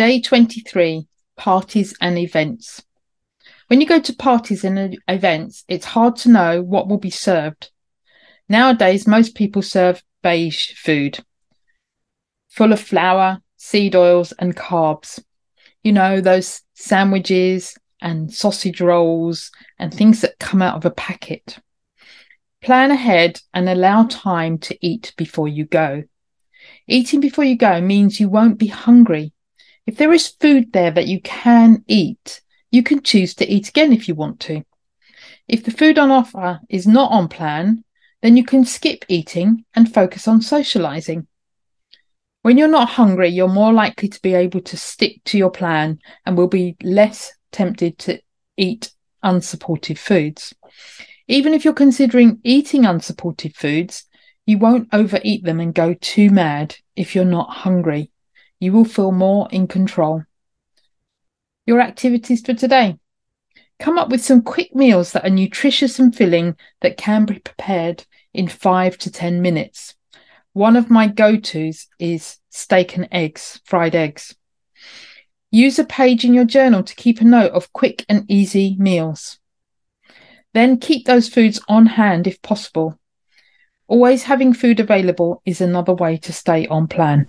Day 23 Parties and Events. When you go to parties and events, it's hard to know what will be served. Nowadays, most people serve beige food, full of flour, seed oils, and carbs. You know, those sandwiches and sausage rolls and things that come out of a packet. Plan ahead and allow time to eat before you go. Eating before you go means you won't be hungry. If there is food there that you can eat, you can choose to eat again if you want to. If the food on offer is not on plan, then you can skip eating and focus on socializing. When you're not hungry, you're more likely to be able to stick to your plan and will be less tempted to eat unsupported foods. Even if you're considering eating unsupported foods, you won't overeat them and go too mad if you're not hungry. You will feel more in control. Your activities for today. Come up with some quick meals that are nutritious and filling that can be prepared in five to 10 minutes. One of my go tos is steak and eggs, fried eggs. Use a page in your journal to keep a note of quick and easy meals. Then keep those foods on hand if possible. Always having food available is another way to stay on plan.